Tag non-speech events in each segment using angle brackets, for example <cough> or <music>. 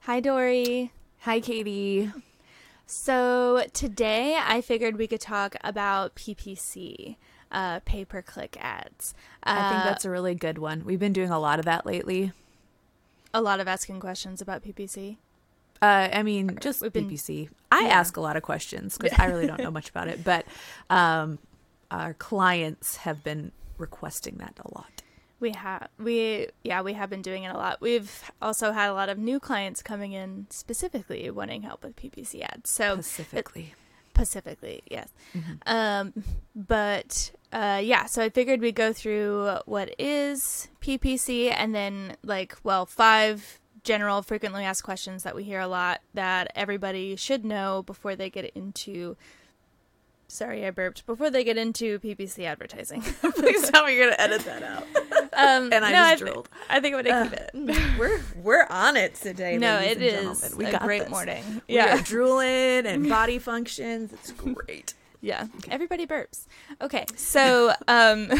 Hi, Dory. Hi, Katie. So today I figured we could talk about PPC, uh, pay per click ads. I think Uh, that's a really good one. We've been doing a lot of that lately. a lot of asking questions about PPC. Uh, I mean, just We've been- PPC. I Yeah. ask a lot of questions because I really don't know much about it, but um, our clients have been requesting that a lot. We have we yeah we have been doing it a lot. We've also had a lot of new clients coming in specifically wanting help with PPC ads. So Specifically, Pacifically, yes. Um, but uh, yeah, so I figured we'd go through what is PPC and then, like, well, five general frequently asked questions that we hear a lot that everybody should know before they get into. Sorry, I burped. Before they get into PPC advertising. <laughs> please tell me you're gonna edit that out. Um, And I no, just th- drilled. I think I'm gonna keep it. <laughs> we're we're on it today. No, it and is gentlemen. We a got great this. morning. Yeah. drooling and <laughs> body functions. It's great. Yeah. Everybody burps. Okay. So, um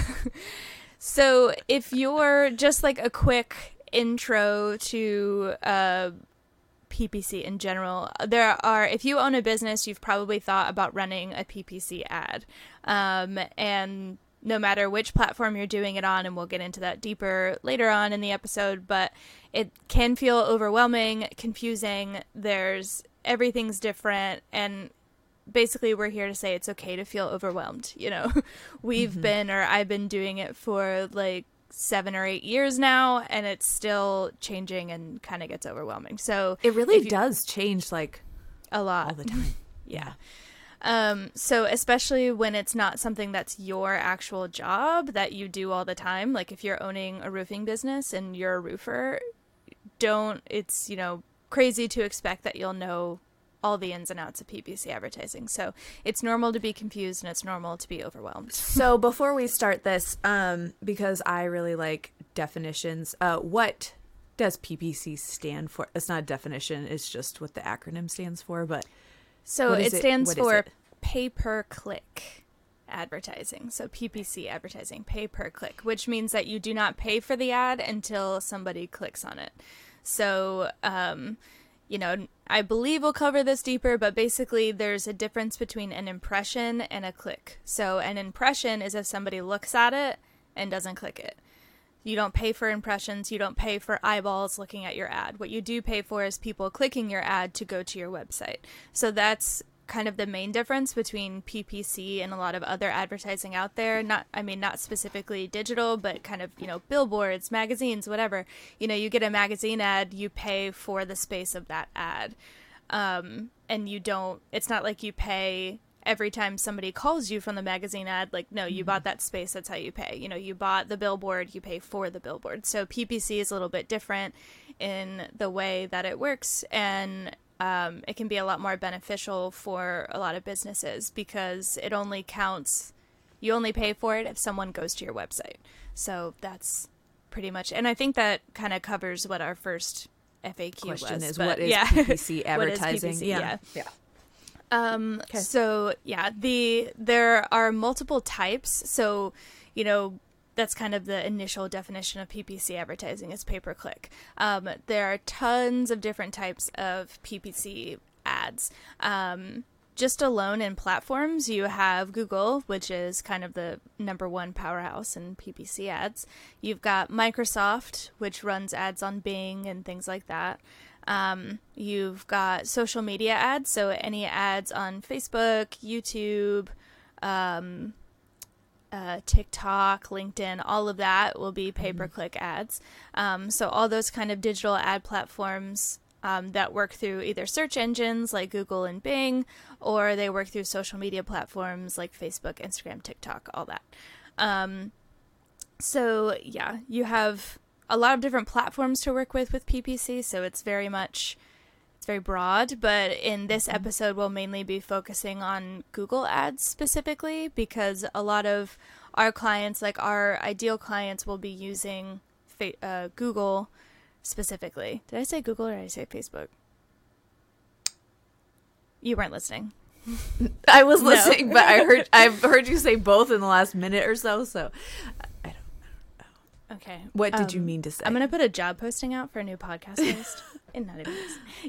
so if you're just like a quick intro to uh PPC in general, there are if you own a business, you've probably thought about running a PPC ad. Um and no matter which platform you're doing it on and we'll get into that deeper later on in the episode, but it can feel overwhelming, confusing. There's everything's different and basically we're here to say it's okay to feel overwhelmed you know <laughs> we've been or i've been doing it for like seven or eight years now and it's still changing and kind of gets overwhelming. So It really you- does change like a lot. all the time. <laughs> yeah. Um so especially when it's not something that's your actual job that you do all the time like if you're owning a roofing business and you're a roofer don't it's you know crazy to expect that you'll know all the ins and outs of PPC advertising. So it's normal to be confused and it's normal to be overwhelmed. <laughs> So before we start this, um, because I really like definitions, uh, what does PPC stand for? It's not a definition; it's just what the acronym stands for. But So it? stands for it? pay per click advertising. So PPC advertising, pay per click, which means that you do not pay for the ad until somebody clicks on it. So, um, you know, I believe we'll cover this deeper, but basically there's a difference between an impression and a click. So an impression is if somebody looks at it and doesn't click it. You don't pay for impressions, you don't pay for eyeballs looking at your ad. What you do pay for is people clicking your ad to go to your website. So that's kind of the main difference between PPC and a lot of other advertising out there. Not I mean not specifically digital, but kind of, you know, billboards, magazines, whatever. You know, you get a magazine ad, you pay for the space of that ad. Um and you don't it's not like you pay every time somebody calls you from the magazine ad like no you bought that space that's how you pay you know you bought the billboard you pay for the billboard so ppc is a little bit different in the way that it works and um, it can be a lot more beneficial for a lot of businesses because it only counts you only pay for it if someone goes to your website so that's pretty much and i think that kind of covers what our first faq question was is, but what is yeah. PPC <laughs> What is advertising? PPC? yeah, Yeah. yeah. Um, Okay. so yeah, the there are multiple types. So, you know, that's kind of the initial definition of PPC advertising is pay per click. Um, there are tons of different types of PPC ads. Um, just alone in platforms, you have Google, which is kind of the number one powerhouse in PPC ads. You've got Microsoft, which runs ads on Bing and things like that. Um, you've got social media ads, so any ads on Facebook, YouTube, um, uh, TikTok, LinkedIn, all of that will be pay per click ads. Um, so, all those kind of digital ad platforms um, that work through either search engines like Google and Bing, or they work through social media platforms like Facebook, Instagram, TikTok, all that. Um, so, yeah, you have a lot of different platforms to work with with PPC, so it's very much it's very broad, but in this episode we'll mainly be focusing on Google Ads specifically because a lot of our clients, like our ideal clients, will be using fa- uh, Google specifically. Did I say Google or did I say Facebook? You weren't listening. <laughs> I was No. listening, but I heard <laughs> I've heard you say both in the last minute or so. So, I don't. Okay. What did you Um, mean to say? I'm gonna put a job posting out for a new podcast host. <laughs> in not even.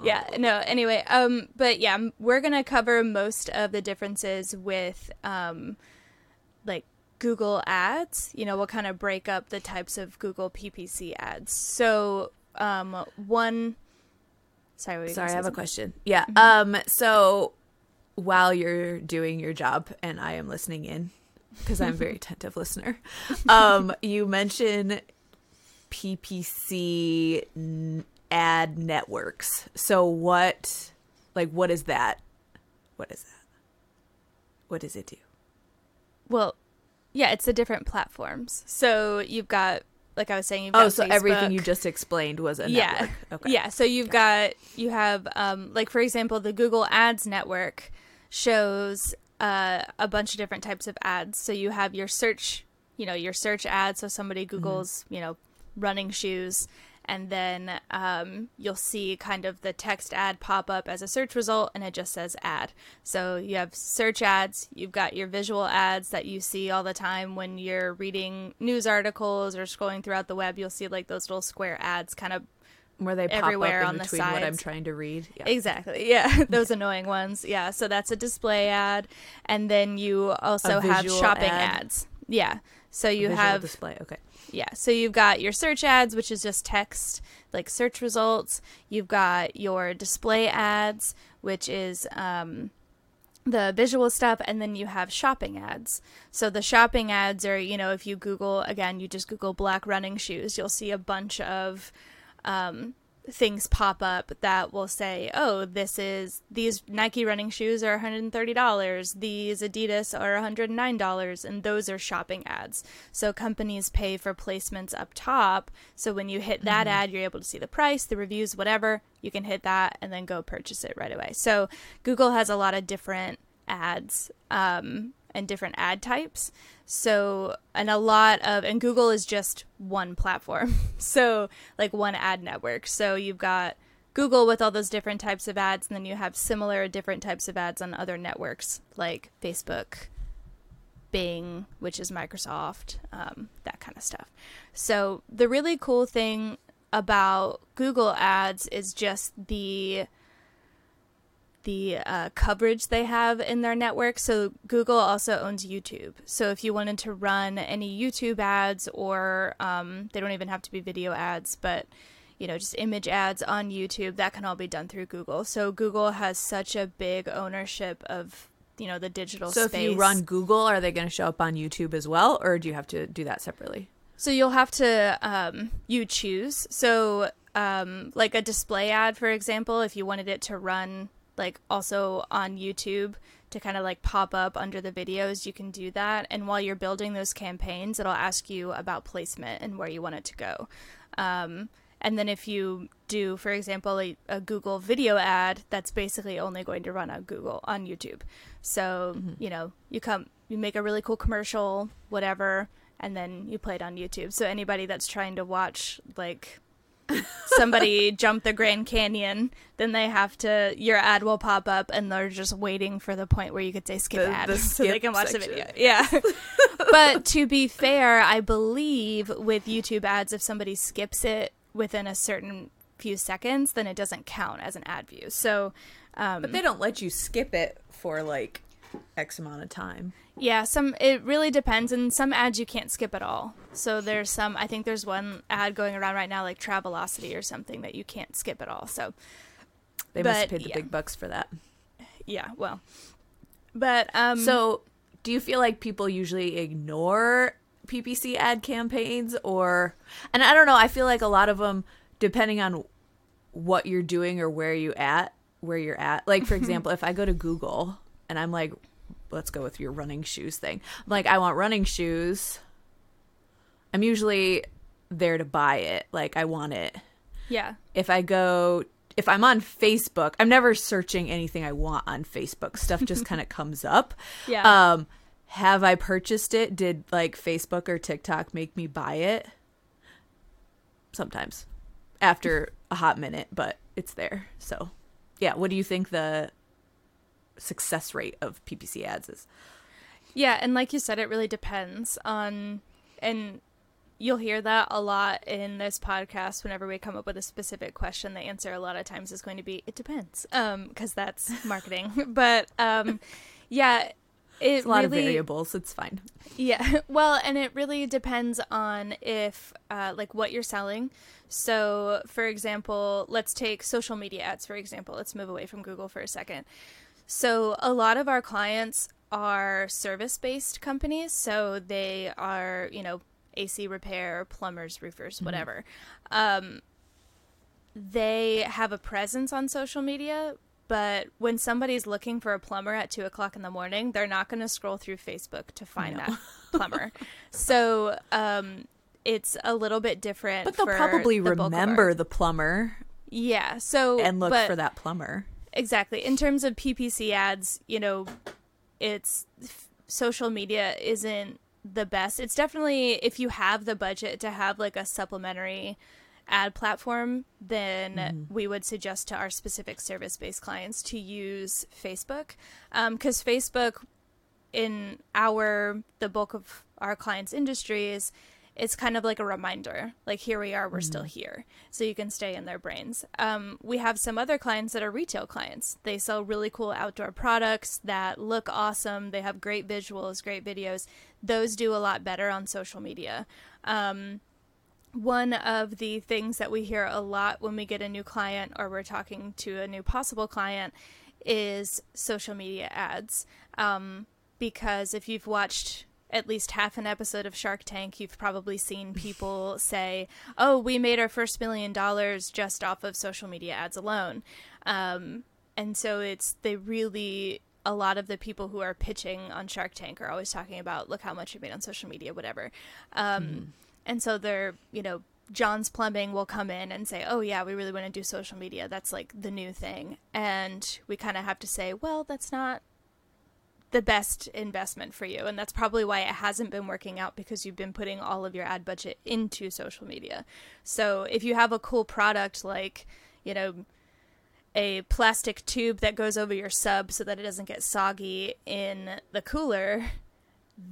Yeah. No. Anyway. Um. But yeah, we're gonna cover most of the differences with um, like Google Ads. You know, we'll kind of break up the types of Google PPC ads. So, um, one. Sorry. Sorry, I have a question. Yeah. Mm-hmm. Um. So, while you're doing your job and I am listening in, because I'm a very <laughs> attentive listener, um, you mention PPC ad networks. So what, like, what is that? What is that? What does it do? Well, yeah, it's the different platforms. So you've got, like I was saying, you've got Oh, so everything you just explained was a yeah, network. Okay. yeah. So you've got you have um, like for example, the Google Ads network shows uh, a bunch of different types of ads. So you have your search, you know, your search ads. So somebody Mm-hmm. Google's, you know, running shoes. And then um, you'll see kind of the text ad pop up as a search result, and it just says ad. So you have search ads, you've got your visual ads that you see all the time when you're reading news articles or scrolling throughout the web. You'll see like those little square ads kind of Where they pop Everywhere up on in the between what I'm trying to read. Yeah. Exactly. Yeah, <laughs> those annoying ones. Yeah, so that's a display ad, and then you also have shopping ad. ads. Yeah. So you have display. Okay. Yeah, so you've got your search ads, which is just text, like search results. You've got your display ads, which is um, the visual stuff, and then you have shopping ads. So the shopping ads are, you know, if you Google, again, you just Google black running shoes, you'll see a bunch of um, things pop up that will say, oh, this is, these Nike running shoes are $130, these Adidas are $109, and those are shopping ads. So companies pay for placements up top. So when you hit that ad, you're able to see the price, the reviews, whatever. You can hit that and then go purchase it right away. So Google has a lot of different ads um, and different ad types. So, and a lot of, and Google is just one platform. <laughs> So, like one ad network. So, you've got Google with all those different types of ads, and then you have similar different types of ads on other networks like Facebook, Bing, which is Microsoft, um, that kind of stuff. So, the really cool thing about Google Ads is just the the uh, coverage they have in their network. So Google also owns YouTube. So if you wanted to run any YouTube ads, or um, they don't even have to be video ads, but you know, just image ads on YouTube, that can all be done through Google. So Google has such a big ownership of you know the digital So space. if you run Google, are they going to show up on YouTube as well, or do you have to do that separately? So you'll have to um, you choose. So um, like a display ad, for example, if you wanted it to run like also on YouTube to kind of like pop up under the videos, you can do that. And while you're building those campaigns, it'll ask you about placement and where you want it to go. Um, and then if you do, for example, a, a Google video ad, that's basically only going to run on Google on YouTube. So you know, you come, you make a really cool commercial, whatever, and then you play it on YouTube. So anybody that's trying to watch like somebody jump the Grand Canyon, then they have to your ad will pop up and they're just waiting for the point where you could say skip The- ad the <laughs> so they skip can watch section. the video. Yeah. <laughs> but to be fair, I believe with YouTube ads if somebody skips it within a certain few seconds, then it doesn't count as an ad view. So um But they don't let you skip it for like X amount of time. Yeah, some it really depends and some ads you can't skip at all. So there's some I think there's one ad going around right now like Travelocity or something that you can't skip at all. So They must have paid the yeah. big bucks for that. yeah, well. But um So, do you feel like people usually ignore PPC ad campaigns or and I don't know, I feel like a lot of them depending on what you're doing or where you at, where you're at. Like for <laughs> example, if I go to Google and I'm like let's go with your running shoes thing. Like I want running shoes. I'm usually there to buy it. Like I want it. yeah. if I go if I'm on Facebook, I'm never searching anything I want on Facebook. Stuff just <laughs> kind of comes up. Yeah. Um have I purchased it? Did like Facebook or TikTok make me buy it? Sometimes. After a hot minute, but it's there. So, yeah, what do you think the success rate of PPC ads is. Yeah, and like you said, it really depends on, and you'll hear that a lot in this podcast whenever we come up with a specific question. The answer a lot of times is going to be "it depends," um, because that's <laughs> marketing. but um, yeah, it's a lot really, of variables. It's fine. Yeah, <laughs> well, and it really depends on if, uh, like, what you're selling. So, for example, let's take social media ads. For example, let's move away from Google for a second. So, a lot of our clients are service based companies. So they are, you know, AC repair, plumbers, roofers, mm-hmm. whatever. Mm-hmm. Um, they have a presence on social media, but when somebody's looking for a plumber at two o'clock in the morning, they're not going to scroll through Facebook to find no. that <laughs> plumber. so um, it's a little bit different. But they'll probably the remember the plumber. Yeah. So and look but, for that plumber. Exactly. In terms of PPC ads, you know, it's social media isn't the best. It's definitely if you have the budget to have like a supplementary ad platform, then mm-hmm. we would suggest to our specific service based clients to use Facebook. Because um, Facebook, in our, the bulk of our clients' industries, it's kind of like a reminder like here we are we're mm-hmm. still here. So you can stay in their brains. Um, we have some other clients that are retail clients. They sell really cool outdoor products that look awesome. They have great visuals great videos. Those do a lot better on social media. Um, one of the things that we hear a lot when we get a new client or we're talking to a new possible client is social media ads. Um, because if you've watched at least half an episode of Shark Tank, you've probably seen people <laughs> say, "Oh, we made our first million dollars just off of social media ads alone," um, and so it's they really a lot of the people who are pitching on Shark Tank are always talking about, "Look how much you made on social media, whatever," um, mm. and so they're you know. John's Plumbing will come in and say, "Oh yeah, we really want to do social media. That's like the new thing." And we kind of have to say, "Well, that's not the best investment for you. And that's probably why it hasn't been working out because you've been putting all of your ad budget into social media. So if you have a cool product like, you know, a plastic tube that goes over your sub so that it doesn't get soggy in the cooler,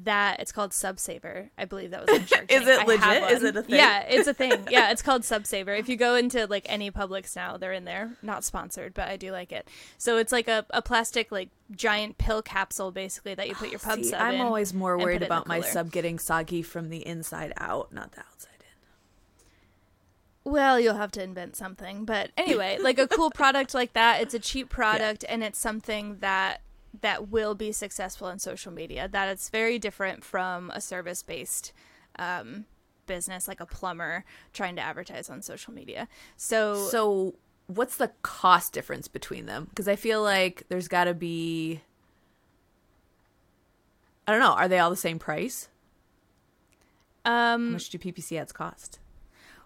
that it's called Subsaver. I believe that was on Shark <laughs> Is it legit? Is it a thing? Yeah, it's a thing. Yeah, <laughs> it's called Subsaver. If you go into like any Publix now, they're in there. Not sponsored, but I do like it. So it's like a, a plastic like giant pill capsule basically that you put your ah, pub See, sub. I'm always more worried about my sub getting soggy from the inside out, not the outside in. Well, you'll have to invent something. But anyway, like a cool <laughs> product like that, it's a cheap product yeah. and it's something that that will be successful in social media. That it's very different from a service based um, business like a plumber trying to advertise on social media. So, so what's the cost difference between them? Because I feel like there's got to be. I don't know. Are they all the same price? Um, How much do PPC ads cost?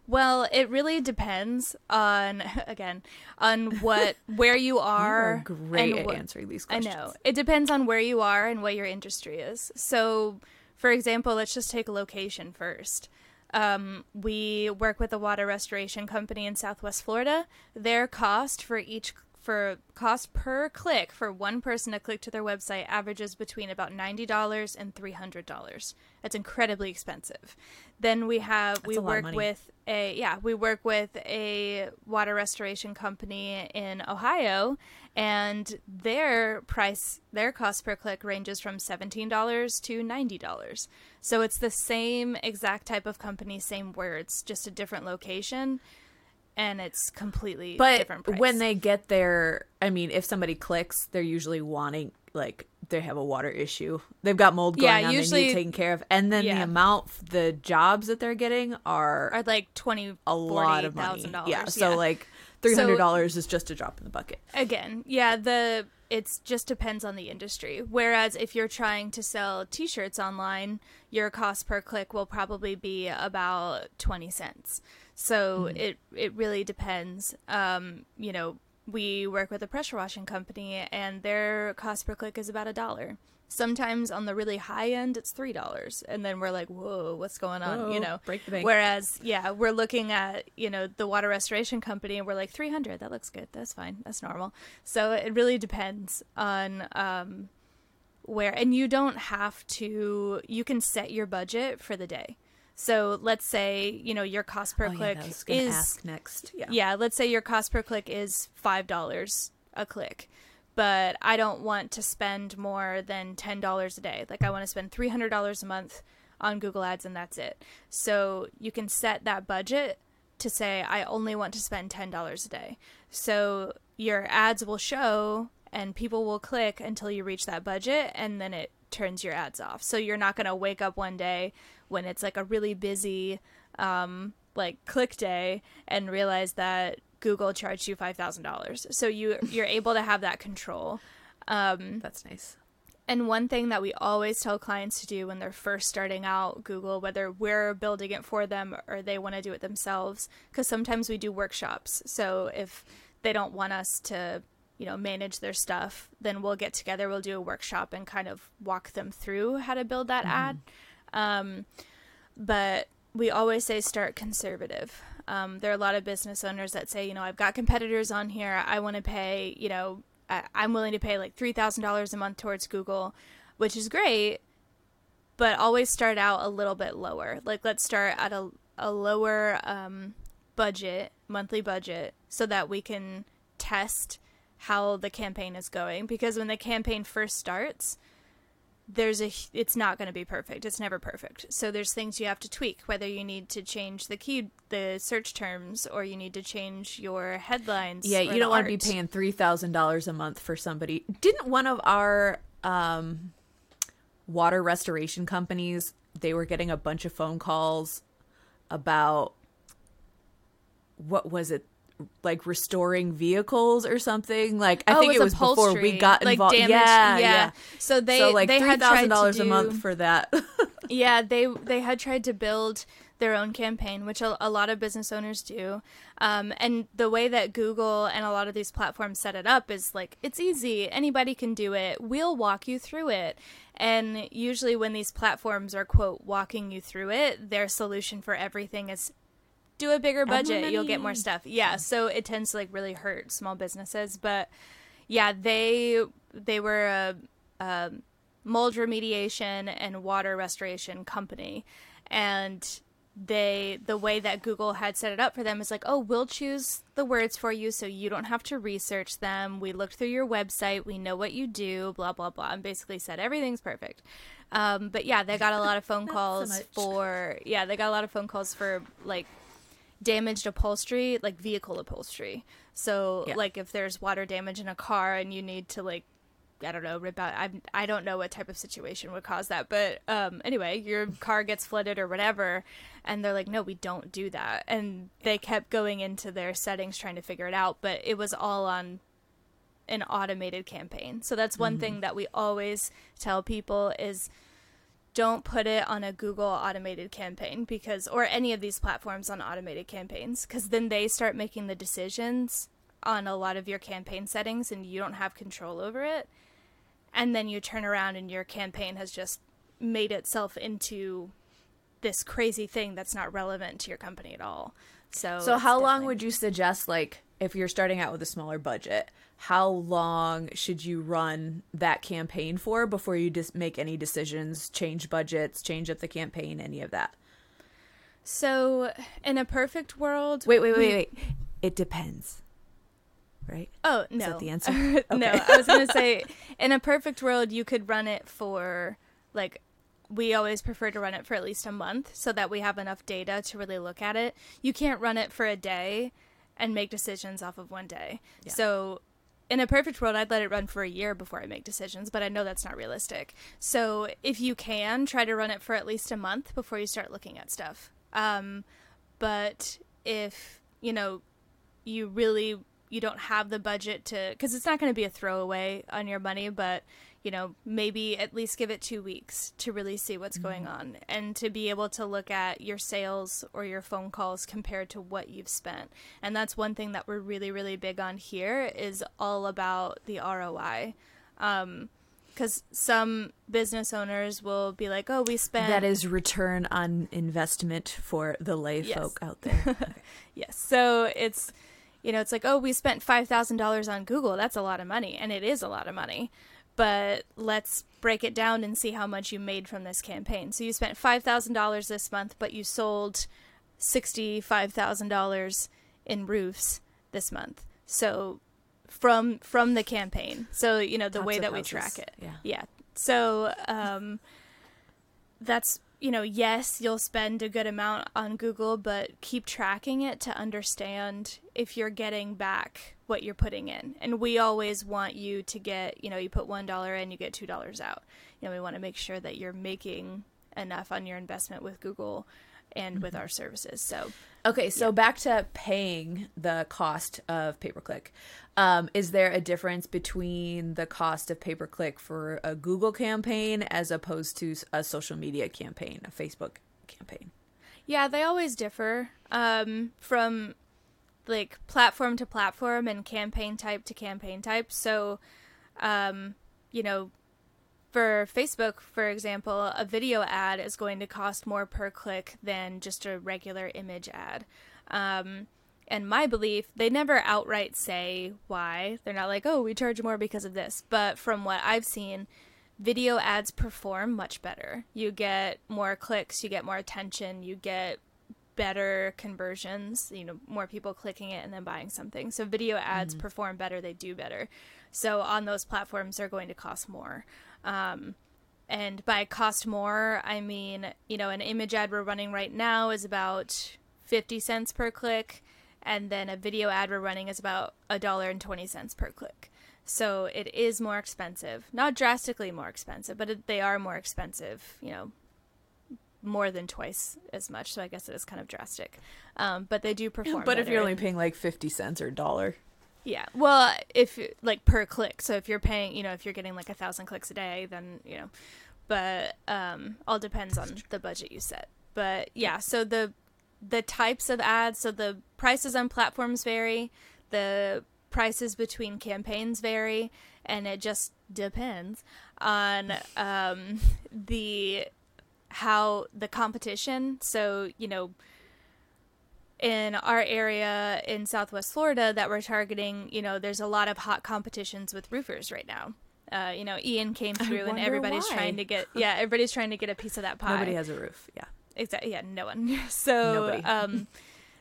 Well, it really depends on <laughs> again on what <laughs> where you are. you are great at answering these questions. I know it depends on where you are and what your industry is. So, for example, let's just take a location first. Um, we work with a water restoration company in Southwest Florida. Their cost for each for cost per click for one person to click to their website averages between about $90 and $300. That's incredibly expensive. Then we have That's we work with a yeah, we work with a water restoration company in Ohio and their price their cost per click ranges from $17 to $90. So it's the same exact type of company, same words, just a different location and it's completely but different price. when they get there i mean if somebody clicks they're usually wanting like they have a water issue they've got mold going yeah, on usually, they need taken care of and then yeah. the amount the jobs that they're getting are are like 20 a 40, lot of money $000. yeah so yeah. like $300 so, is just a drop in the bucket again yeah the it just depends on the industry. Whereas if you're trying to sell t-shirts online, your cost per click will probably be about 20 cents. So mm-hmm. it it really depends. Um, you know, we work with a pressure washing company, and their cost per click is about a dollar. Sometimes on the really high end, it's three dollars, and then we're like, "Whoa, what's going on?" Whoa, you know. break the bank. Whereas, yeah, we're looking at you know the water restoration company, and we're like three hundred. That looks good. That's fine. That's normal. So it really depends on um, where, and you don't have to. You can set your budget for the day. So let's say you know your cost per Oh, yeah, click was is next. Yeah. yeah, let's say your cost per click is $5 a click, but I don't want to spend more than $10 a day. Like I want to spend $300 a month on Google Ads and that's it. So you can set that budget to say I only want to spend $10 a day. So your ads will show and people will click until you reach that budget and then it turns your ads off. So you're not going to wake up one day when it's like a really busy um like click day and realize that Google charged you $5,000. So you <laughs> you're able to have that control. Um That's nice. and one thing that we always tell clients to do when they're first starting out Google, whether we're building it for them or they want to do it themselves, because sometimes we do workshops. So if they don't want us to, you know, manage their stuff, then we'll get together, we'll do a workshop and kind of walk them through how to build that ad. Um, but we always say start conservative. Um, there are a lot of business owners that say, you know, I've got competitors on here. I want to pay, you know, I, I'm willing to pay like three thousand dollars a month towards Google, which is great. But always start out a little bit lower. Like let's start at a a lower um, budget, monthly budget, so that we can test how the campaign is going. Because when the campaign first starts, there's a it's not going to be perfect it's never perfect so there's things you have to tweak whether you need to change the key the search terms or you need to change your headlines Yeah, you don't want to be paying three thousand dollars a month for somebody. Didn't one of our um, water restoration companies? They were getting a bunch of phone calls about what was it like restoring vehicles or something. Like i Oh, think it's it was before we got like involved. damaged- yeah, yeah. yeah. So they so like they $3, had thousand dollars a month for that. <laughs> Yeah they they had tried to build their own campaign which a, a lot of business owners do. Um, and the way that google and a lot of these platforms set it up is like it's easy. Anybody can do it. We'll walk you through it. And usually when these platforms are quote walking you through it their solution for everything is do a bigger budget you'll get more stuff. Yeah so it tends to like really hurt small businesses but yeah they they were a, a mold remediation and water restoration company. And they the way that google had set it up for them is like oh we'll choose the words for you so you don't have to research them. We looked through your website. We know what you do blah blah blah and basically said everything's perfect. Um, but yeah they got a lot of phone <laughs> calls much. for yeah they got a lot of phone calls for like damaged upholstery, like vehicle upholstery. So, Yeah. like if there's water damage in a car and you need to like I don't know, rip out I I don't know what type of situation would cause that, but um anyway, your car gets flooded or whatever and they're like, "No, we don't do that." And they kept going into their settings trying to figure it out, but it was all on an automated campaign. So that's one thing that we always tell people is don't put it on a Google automated campaign because or any of these platforms on automated campaigns cuz then they start making the decisions on a lot of your campaign settings and you don't have control over it. And then you turn around and your campaign has just made itself into this crazy thing that's not relevant to your company at all. So So how long would you suggest like if you're starting out with a smaller budget, how long should you run that campaign for before you just make any decisions, change budgets, change up the campaign, any of that? So in a perfect world Wait, wait, wait, wait. It depends. Right? Oh no, that the <laughs> answer? no, I was gonna say, in a perfect world, you could run it for like. We always prefer to run it for at least a month so that we have enough data to really look at it. You can't run it for a day and make decisions off of one day. Yeah. So, in a perfect world, I'd let it run for a year before I make decisions, but I know that's not realistic. So, if you can, try to run it for at least a month before you start looking at stuff. Um, but if, you know, you really you don't have the budget to because it's not going to be a throwaway on your money but you know maybe at least give it two weeks to really see what's going on and to be able to look at your sales or your phone calls compared to what you've spent and that's one thing that we're really really big on here is all about the roi um, because some business owners will be like, "Oh, we spent That is return on investment for the lay Yes. folk out <laughs> there. Okay. yes." So it's you know, it's like, "Oh, we spent five thousand dollars on Google. That's a lot of money, and it is a lot of money." But let's break it down and see how much you made from this campaign. So you spent five thousand dollars this month, but you sold sixty-five thousand dollars in roofs this month. So from from the campaign. So you know the Lots way that we track it. Yeah. Yeah. So um, that's you know yes you'll spend a good amount on Google, but keep tracking it to understand if you're getting back what you're putting in. And we always want you to get you know you put one dollar in, you get two dollars out. You know we want to make sure that you're making enough on your investment with Google and with our services. So Okay, so back to paying the cost of pay per click. Um, is there a difference between the cost of pay per click for a Google campaign as opposed to a social media campaign, a Facebook campaign? Yeah, they always differ um, from like platform to platform and campaign type to campaign type. So, um, you know, for Facebook, for example, a video ad is going to cost more per click than just a regular image ad. Um, and my belief, they never outright say why. They're not like, oh, we charge more because of this. But from what I've seen, video ads perform much better. You get more clicks, you get more attention, you get better conversions, you know, more people clicking it and then buying something. So video ads perform better, they do better. So on those platforms they're going to cost more. Um, and by cost more, I mean, you know, an image ad we're running right now is about 50 cents per click and then a video ad we're running is about a dollar and 20 cents per click. So it is more expensive. Not drastically more expensive, but it, they are more expensive, you know, more than twice as much. So I guess it is kind of drastic. Um, but they do perform But if you're only paying like 50 cents or a dollar. Yeah. Well, if like per click, so if you're paying, you know, if you're getting like a thousand clicks a day, then you know, but um, all depends on the budget you set. But yeah, so the the types of ads, so the prices on platforms vary, the prices between campaigns vary, and it just depends on um, the how the competition. So you know in our area in Southwest Florida that we're targeting, you know, there's a lot of hot competitions with roofers right now. Uh, you know, Ian came through and everybody's why. trying to get <laughs> yeah, everybody's trying to get a piece of that pie. Nobody has a roof. Yeah. Exactly. Yeah, no one. <laughs> So um,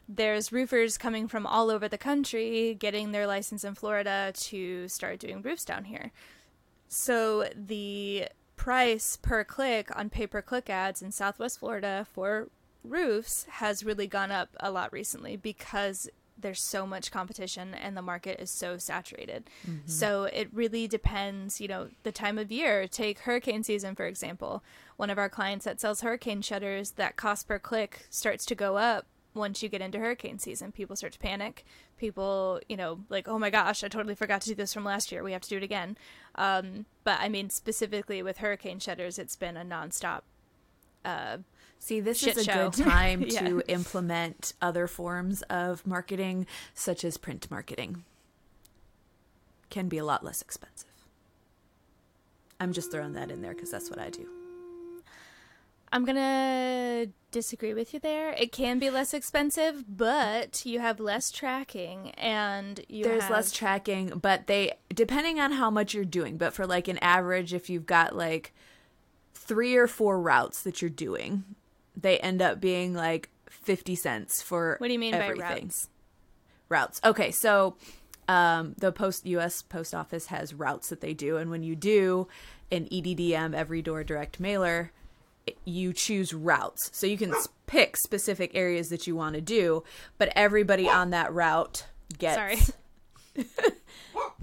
there's roofers coming from all over the country getting their license in Florida to start doing roofs down here. So the price per click on pay per click ads in Southwest Florida for roofs has really gone up a lot recently because there's so much competition and the market is so saturated. Mm-hmm. So it really depends, you know, the time of year. Take hurricane season, for example. One of our clients that sells hurricane shutters, that cost per click starts to go up once you get into hurricane season. People start to panic. People, you know, like, oh my gosh, I totally forgot to do this from last year. We have to do it again. Um, but I mean, specifically with hurricane shutters, it's been a nonstop. Uh, See, this Shit is a show. good time <laughs> Yeah. to implement other forms of marketing, such as print marketing. Can be a lot less expensive. I'm just throwing that in there because that's what I do. I'm gonna disagree with you there. It can be less expensive, but you have less tracking and you There's have less tracking, but they depending on how much you're doing. But for like an average, if you've got like three or four routes that you're doing, they end up being like fifty cents for. What do you mean by everything. routes? routes. Okay, so um, the post U.S. Post Office has routes that they do, and when you do an EDDM every door direct mailer, you choose routes. So you can pick specific areas that you want to do, but everybody on that route gets. Sorry. <laughs>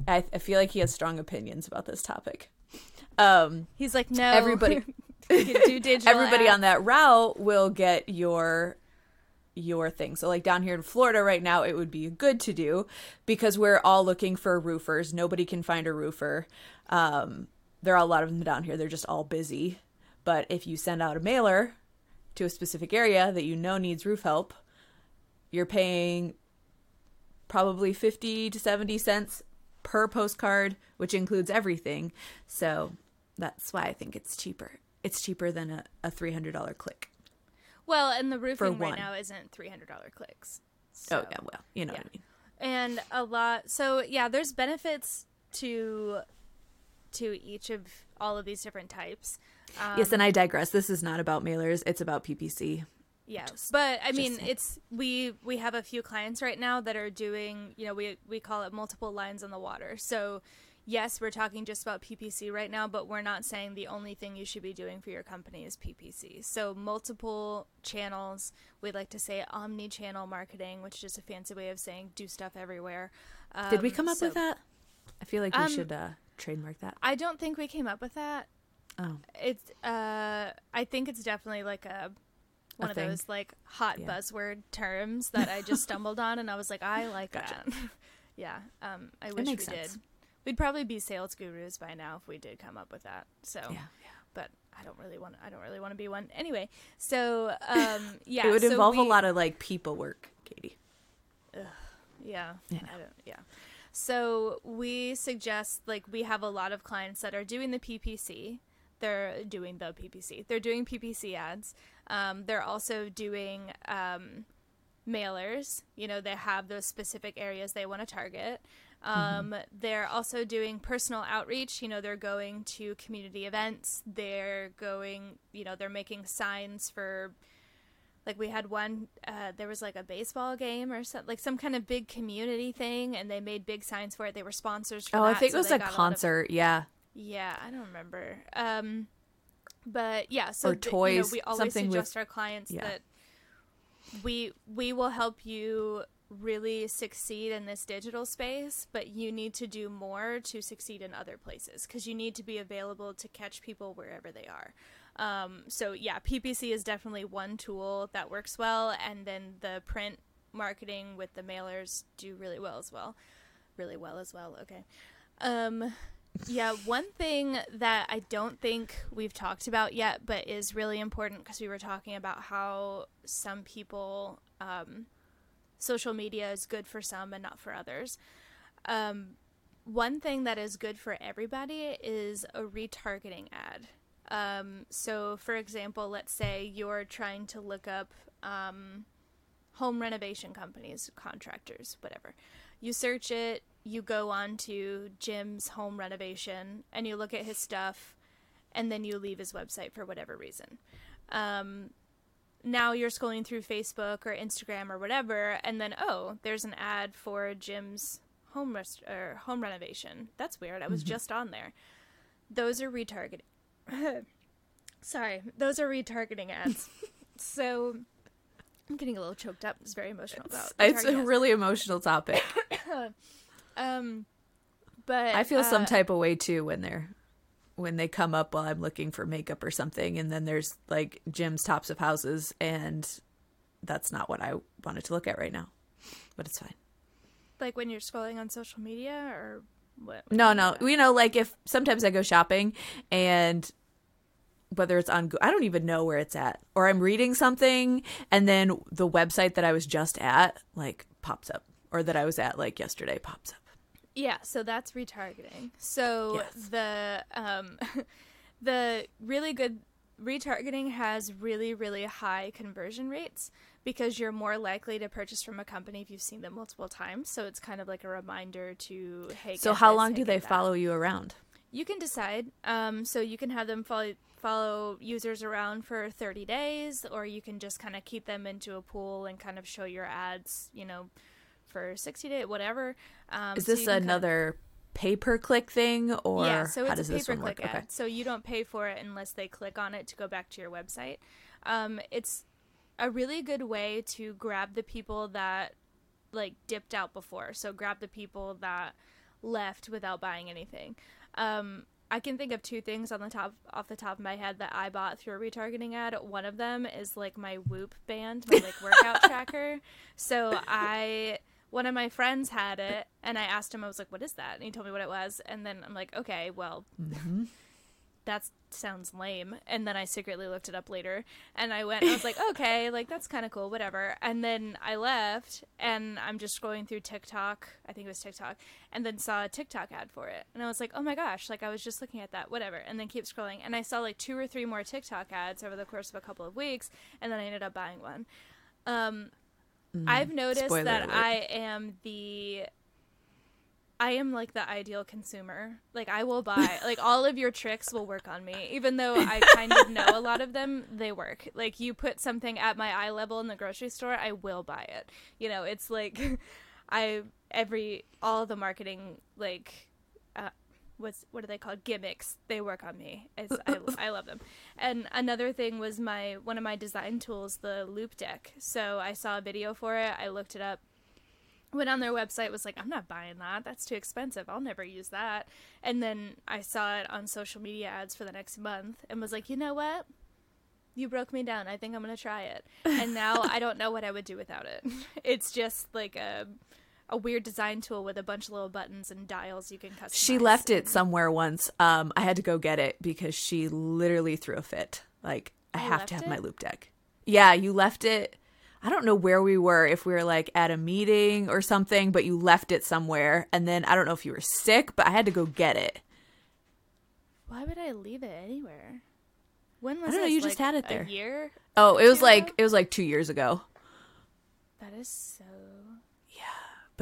I, I feel like he has strong opinions about this topic. Um, He's like, no. Everybody- <laughs> do <laughs> digital everybody on that route will get your your thing. So like down here in Florida right now it would be good to do because we're all looking for roofers. Nobody can find a roofer. Um there are a lot of them down here. They're just all busy. But if you send out a mailer to a specific area that you know needs roof help, you're paying probably 50 to 70 cents per postcard, which includes everything. So That's why I think it's cheaper. It's cheaper than a, a $300 click. Well, and the roofing right now isn't three hundred dollar clicks. Oh, yeah, well, you know yeah. what I mean. and a lot. So yeah, there's benefits to to each of all of these different types. Um, yes, and I digress. This is not about mailers. It's about PPC. Yeah, but I mean, saying. it's we we have a few clients right now that are doing. You know, we we call it multiple lines on the water. So. Yes, we're talking just about PPC right now, but we're not saying the only thing you should be doing for your company is PPC. So, multiple channels. We like to say omni channel marketing, which is just a fancy way of saying do stuff everywhere. Did we Um, come up so- with that? I feel like we Um, should uh, trademark that. I don't think we came up with that. Oh, It's uh I think it's definitely like a one A of thing. those like hot Yeah. buzzword terms that I just stumbled on and I was like, I <laughs> like Gotcha. that. <laughs> yeah. Um I wish we sense. did. We'd probably be sales gurus by now if we did come up with that. So yeah, yeah. but I don't really want I don't really want to be one. Anyway, so <laughs> um yeah. it would so involve a lot of like people work, Katie. Yeah. Yeah. I don't yeah. So we suggest like we have a lot of clients that are doing the PPC. They're doing the PPC. They're doing PPC ads. Um, they're also doing um, mailers. You know, they have those specific areas they want to target. Um, They're also doing personal outreach. You know, they're going to community events. They're going, you know, they're making signs for like we had one uh, there was like a baseball game or something like some kind of big community thing and they made big signs for it they were sponsors for Oh, I think so it was a lot of- concert. yeah. Yeah i don't remember. Um but yeah so Or th- you know, we always something with- suggest our clients yeah. that we we will help you really succeed in this digital space but you need to do more to succeed in other places because you need to be available to catch people wherever they are. Um, so yeah ppc is definitely one tool that works well and then the print marketing with the mailers do really well as well. Really well as well okay. Um, yeah, one thing that I don't think we've talked about yet, but is really important because we were talking about how some people, um, social media is good for some and not for others. Um, one thing that is good for everybody is a retargeting ad. Um, so, for example, let's say you're trying to look up um, home renovation companies, contractors, whatever. You search it, you go on to Jim's home renovation, and you look at his stuff, and then you leave his website for whatever reason. Um, now you're scrolling through Facebook or Instagram or whatever, and then oh, there's an ad for Jim's home rest- or home renovation. That's weird. I was just on there. Those are retargeting. <laughs> Sorry, those are retargeting ads. <laughs> so I'm getting a little choked up. It's very emotional about. It's a ads. really emotional topic. <coughs> um, but I feel some uh, type of way too when they're when they come up while I'm looking for makeup or something, and then there's like Jim's tops of houses, and that's not what I wanted to look at right now. But it's fine. like when you're scrolling on social media or what? No, no, you know, like if sometimes I go shopping and whether it's on, I don't even know where it's at, or I'm reading something and then the website that I was just at like pops up, or that I was at like yesterday pops up. Yeah, so that's retargeting. So Yes. the um <laughs> the really good retargeting has really really high conversion rates because you're more likely to purchase from a company if you've seen them multiple times. So it's kind of like a reminder to hey. So how this, long hey, do they that. follow you around? You can decide. Um, so you can have them follow follow users around for 30 days, or you can just kind of keep them into a pool and kind of show your ads, you know, for 60 days, whatever. Um, Is this you can kind of- another pay per click thing, or yeah, so how it's does a this pay per one work? click ad. Okay. So you don't pay for it unless they click on it to go back to your website. Um, it's a really good way to grab the people that like dipped out before. So grab the people that left without buying anything. Um, I can think of two things on the top off the top of my head that I bought through a retargeting ad. One of them is like my Whoop band, my like workout <laughs> tracker. So I one of my friends had it and I asked him I was like what is that? And he told me what it was and then I'm like okay, well <laughs> that sounds lame. And then I secretly looked it up later and I went, I was like, <laughs> okay, like that's kind of cool, whatever. And then I left and I'm just scrolling through TikTok, I think it was TikTok, and then saw a TikTok ad for it. And I was like, oh my gosh, like I was just looking at that, whatever. And then keep scrolling. And I saw like two or three more TikTok ads over the course of a couple of weeks. And then I ended up buying one. Um, I've mm. noticed that alert. I am the I am like the ideal consumer. Like I will buy <laughs> like all of your tricks will work on me. Even though I kind of know a lot of them, they work. Like you put something at my eye level in the grocery store, I will buy it. You know, it's like <laughs> I every all the marketing like what's what are they called gimmicks. They work on me. <laughs> I, I love them. And another thing was my one of my design tools the Loupedeck. So i saw a video for it. I looked it up. Went on their website was like i'm not buying that. That's too expensive. I'll never use that. And then i saw it on social media ads for the next month and was like you know what? You broke me down. I think i'm going to try it. And now <laughs> i don't know what i would do without it. <laughs> It's just like a a weird design tool with a bunch of little buttons and dials you can customize. She left it somewhere once. Um, I had to go get it because she literally threw a fit. Like, I have to have my Loupedeck. Yeah, you left it. I don't know where we were, if we were like at a meeting or something, but you left it somewhere. And then I don't know if you were sick, but I had to go get it. Why would I leave it anywhere? When was I don't know, this, you just had it A there. year? Oh, it was Two like ago? it was like two years ago. That is so.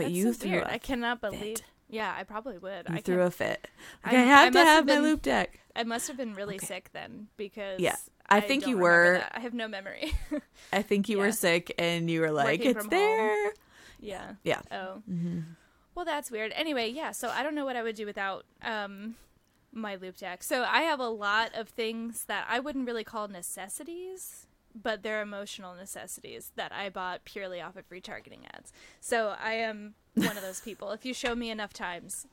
But That's you so threw weird. I cannot believe. fit. Yeah, I probably would. you I threw a fit. Like, I- I, have I to have have my Loupedeck. I must have been really Okay. sick then because Yeah, I think don't you were- that. I have no memory. I think you <laughs> Yeah. were sick and you were like, Working "It's from home. there." yeah. Yeah. Oh. Mm-hmm. Well, that's weird. Anyway, yeah. So I don't know what I would do without um my Loupedeck. So I have a lot of things that I wouldn't really call necessities, but they're emotional necessities that I bought purely off of retargeting ads. So I am one of those <laughs> people. If you show me enough times,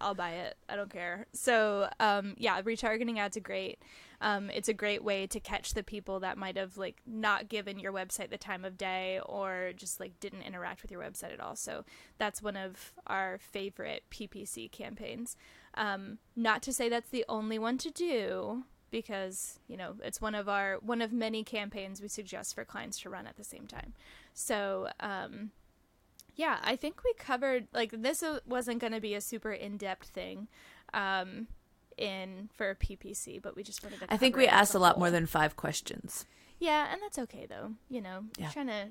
I'll buy it. I don't care. So, um, yeah, retargeting ads are great. Um, it's a great way to catch the people that might have like not given your website the time of day or just like didn't interact with your website at all. So that's one of our favorite PPC campaigns. Um, not to say that's the only one to do because you know it's one of our one of many campaigns we suggest for clients to run at the same time. So um, yeah, I think we covered like this wasn't going to be a super in-depth thing um in for PPC, but we just wanted to I think we asked a lot more than five questions. Yeah, and that's okay though. You know, Yeah. trying to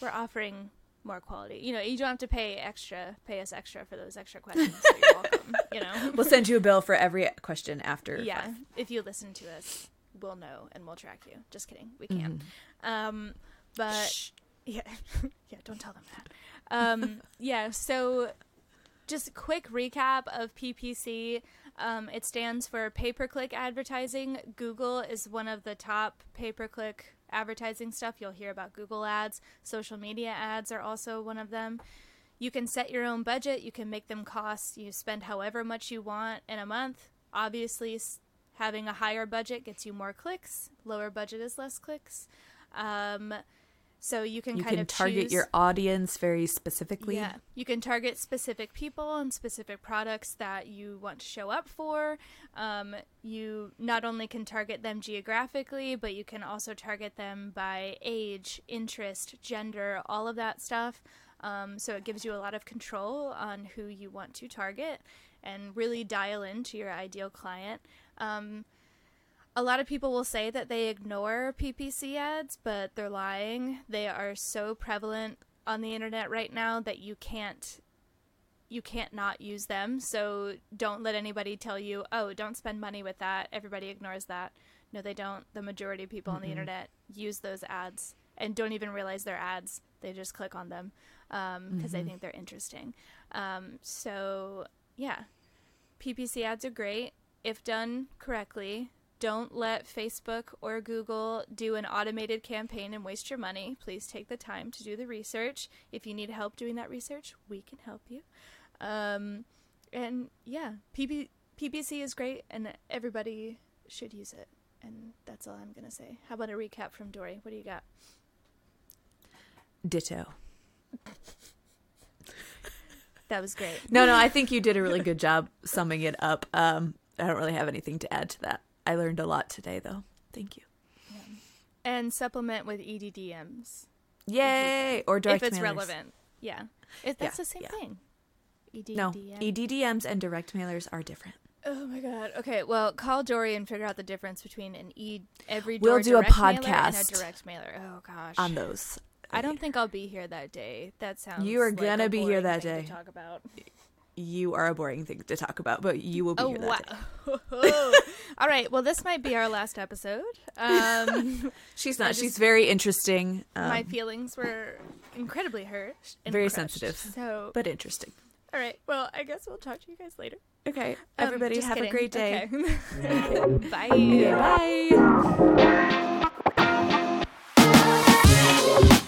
we're offering more quality. You know, you don't have to pay extra, pay us extra for those extra questions. so you're welcome, <laughs> you know. <laughs> We'll send you a bill for every question after. yeah, five. if you listen to us, we'll know and we'll track you. Just kidding, we Mm-hmm. can. Um, but <laughs> yeah, yeah, don't tell them that. Um, <laughs> yeah, so just a quick recap of PPC. Um, it stands for pay per click advertising. Google is one of the top pay per click advertising stuff. You'll hear about Google ads. Social media ads are also one of them. You can set your own budget. You can make them cost. You spend however much you want in a month. Obviously, having a higher budget gets you more clicks. Lower budget is less clicks. Um, so you can You kind can of target choose- your audience very specifically. yeah, you can target specific people and specific products that you want to show up for. Um, you not only can target them geographically, but you can also target them by age, interest, gender, all of that stuff. Um, so it gives you a lot of control on who you want to target and really dial into your ideal client. Um, a lot of people will say that they ignore PPC ads, but they're lying. They are so prevalent on the internet right now that you can't you can't not use them. So don't let anybody tell you, "Oh, don't spend money with that." Everybody ignores that. No, they don't. The majority of people on the internet use those ads and don't even realize they're ads. They just click on them because I think they're interesting. Um, so yeah, PPC ads are great if done correctly. Don't let Facebook or Google do an automated campaign and waste your money. Please take the time to do the research. If you need help doing that research, we can help you. Um, and yeah, PP, PPC is great, and everybody should use it. And that's all I'm going to say. How about a recap from Dory? What do you got? Ditto. That was great. No, no, I think you did a really good job summing it up. Um, I don't really have anything to add to that. I learned a lot today, though. Thank you. And supplement with EDDMs Yay! Or direct mailers. if it's mailers. relevant. Yeah, it, that's Yeah, the same yeah. thing. E No, EDDMs and direct mailers are different. Oh my god. Okay, well, call Dory and figure out the difference between an e every We'll door do a and a podcast direct mailer. Oh gosh. on those. I don't think I'll be here that day. That sounds. You are like gonna a be here that day. To talk about. You are a boring thing to talk about, but you will be Oh here wow. that day. <laughs> All right. Well, this might be our last episode. Um, <laughs> She's not. I She's very interesting. Um, my feelings were incredibly hurt. and Very crushed. sensitive. So, but interesting. all right. Well, I guess we'll talk to you guys later. Okay, Um, everybody, just have kidding. a great day. Okay. <laughs> Bye. Bye.